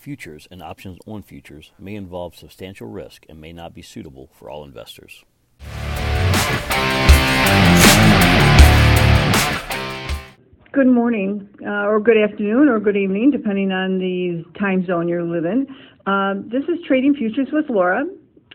futures and options on futures may involve substantial risk and may not be suitable for all investors. Good morning, uh, or good afternoon, or good evening, depending on the time zone you're living. Uh, this is Trading Futures with Laura.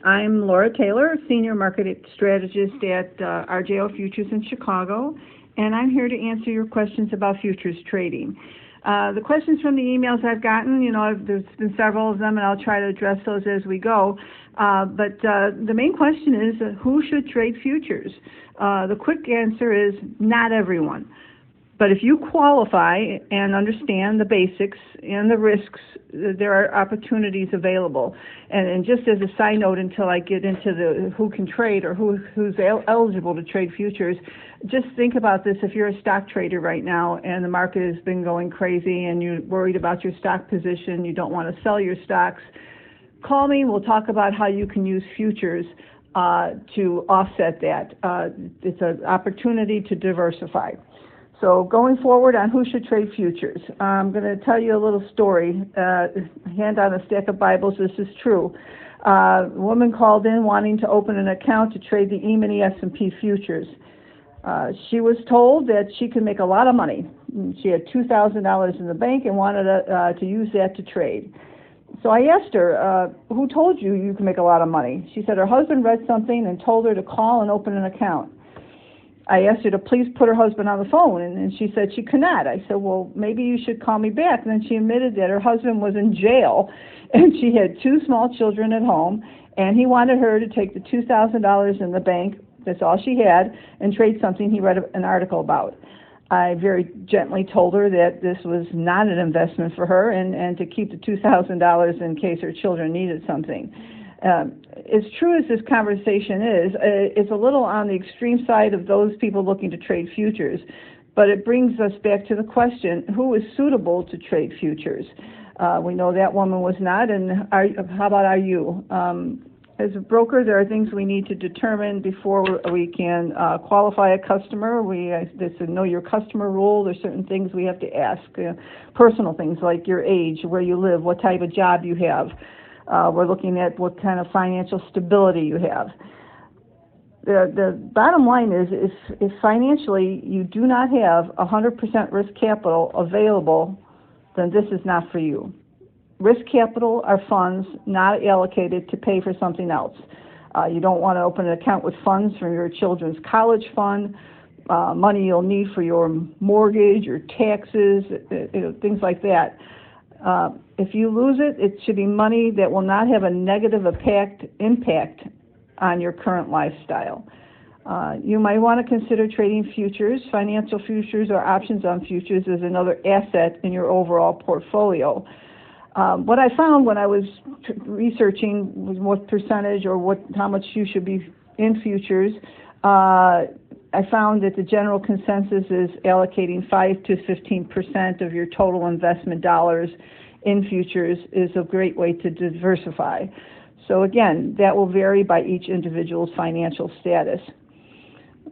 I'm Laura Taylor, Senior Market Strategist at uh, RJO Futures in Chicago, and I'm here to answer your questions about futures trading. Uh, the questions from the emails I've gotten, you know, there's been several of them, and I'll try to address those as we go. Uh, but uh, the main question is uh, who should trade futures? Uh, the quick answer is not everyone. But if you qualify and understand the basics and the risks, there are opportunities available. And, and just as a side note, until I get into the who can trade or who who's el- eligible to trade futures, just think about this. If you're a stock trader right now and the market has been going crazy and you're worried about your stock position, you don't want to sell your stocks, call me. We'll talk about how you can use futures. Uh, to offset that, uh, it's an opportunity to diversify. So going forward on who should trade futures, I'm going to tell you a little story. Uh, hand on a stack of Bibles. This is true. Uh, a woman called in wanting to open an account to trade the E-mini S&P futures. Uh, she was told that she could make a lot of money. She had $2,000 in the bank and wanted uh, to use that to trade. So I asked her, uh, who told you you can make a lot of money? She said her husband read something and told her to call and open an account. I asked her to please put her husband on the phone, and, and she said she could not. I said, well, maybe you should call me back. And then she admitted that her husband was in jail, and she had two small children at home, and he wanted her to take the $2,000 in the bank, that's all she had, and trade something he read an article about. I very gently told her that this was not an investment for her and, and to keep the $2,000 in case her children needed something um, as true as this conversation is, uh, it's a little on the extreme side of those people looking to trade futures. But it brings us back to the question who is suitable to trade futures? Uh, we know that woman was not, and are, how about are you? Um, as a broker, there are things we need to determine before we can uh, qualify a customer. We uh, there's a know your customer rule. There's certain things we have to ask, uh, personal things like your age, where you live, what type of job you have. Uh, we're looking at what kind of financial stability you have. The, the bottom line is if, if financially you do not have 100% risk capital available, then this is not for you. Risk capital are funds not allocated to pay for something else. Uh, you don't want to open an account with funds from your children's college fund, uh, money you'll need for your mortgage, your taxes, uh, things like that. Uh, if you lose it, it should be money that will not have a negative impact, impact on your current lifestyle. Uh, you might want to consider trading futures, financial futures, or options on futures as another asset in your overall portfolio. Um, what I found when I was t- researching what percentage or what how much you should be in futures, uh, I found that the general consensus is allocating 5 to 15 percent of your total investment dollars in futures is a great way to diversify. So again, that will vary by each individual's financial status.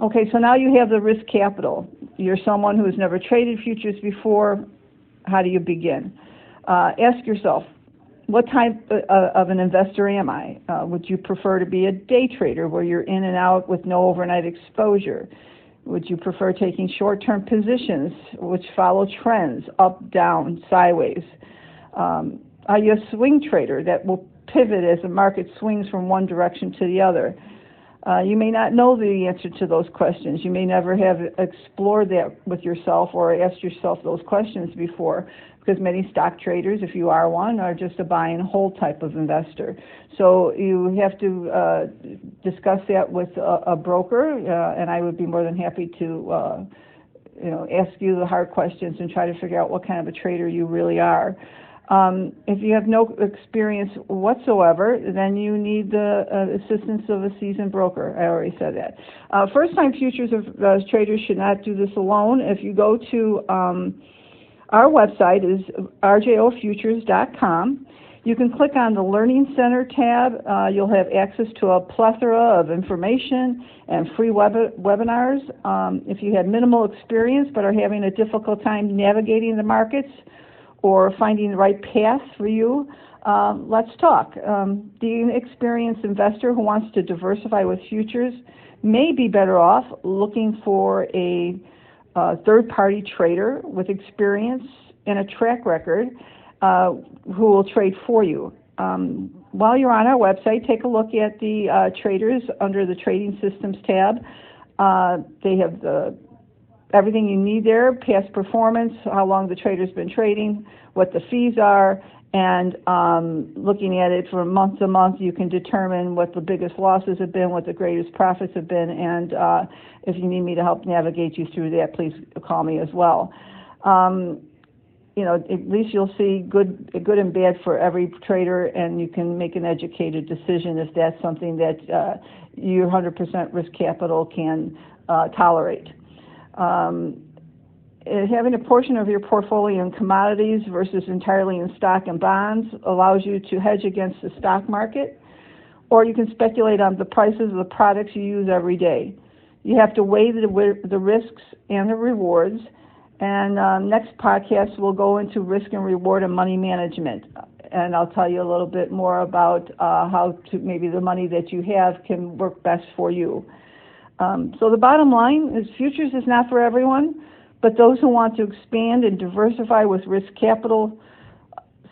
Okay, so now you have the risk capital. You're someone who has never traded futures before. How do you begin? Uh, ask yourself, what type uh, of an investor am I? Uh, would you prefer to be a day trader where you're in and out with no overnight exposure? Would you prefer taking short term positions which follow trends up, down, sideways? Um, are you a swing trader that will pivot as the market swings from one direction to the other? Uh, you may not know the answer to those questions. You may never have explored that with yourself or asked yourself those questions before because many stock traders, if you are one, are just a buy and hold type of investor. So you have to uh, discuss that with a, a broker, uh, and I would be more than happy to, uh, you know, ask you the hard questions and try to figure out what kind of a trader you really are. Um, if you have no experience whatsoever, then you need the uh, assistance of a seasoned broker. I already said that. Uh, first time futures of, uh, traders should not do this alone. If you go to um, our website is rjofutures.com. You can click on the Learning Center tab. Uh, you'll have access to a plethora of information and free web- webinars. Um, if you have minimal experience but are having a difficult time navigating the markets, or finding the right path for you, uh, let's talk. Um, the experienced investor who wants to diversify with futures may be better off looking for a third party trader with experience and a track record uh, who will trade for you. Um, while you're on our website, take a look at the uh, traders under the Trading Systems tab. Uh, they have the everything you need there past performance, how long the trader's been trading, what the fees are, and um, looking at it from month to month, you can determine what the biggest losses have been, what the greatest profits have been, and uh, if you need me to help navigate you through that, please call me as well. Um, you know, at least you'll see good, good and bad for every trader, and you can make an educated decision if that's something that uh, your 100% risk capital can uh, tolerate. Um, uh, having a portion of your portfolio in commodities versus entirely in stock and bonds allows you to hedge against the stock market, or you can speculate on the prices of the products you use every day. You have to weigh the, the risks and the rewards. And um, next podcast, we'll go into risk and reward and money management. And I'll tell you a little bit more about uh, how to maybe the money that you have can work best for you. Um, so the bottom line is futures is not for everyone. But those who want to expand and diversify with risk capital,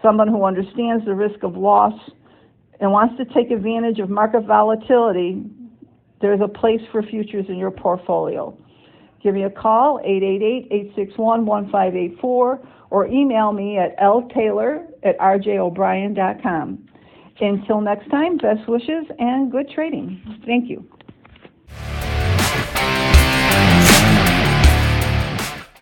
someone who understands the risk of loss and wants to take advantage of market volatility, there's a place for futures in your portfolio. Give me a call, 888-861-1584, or email me at ltaylor at rjobrien.com. Until next time, best wishes and good trading. Thank you.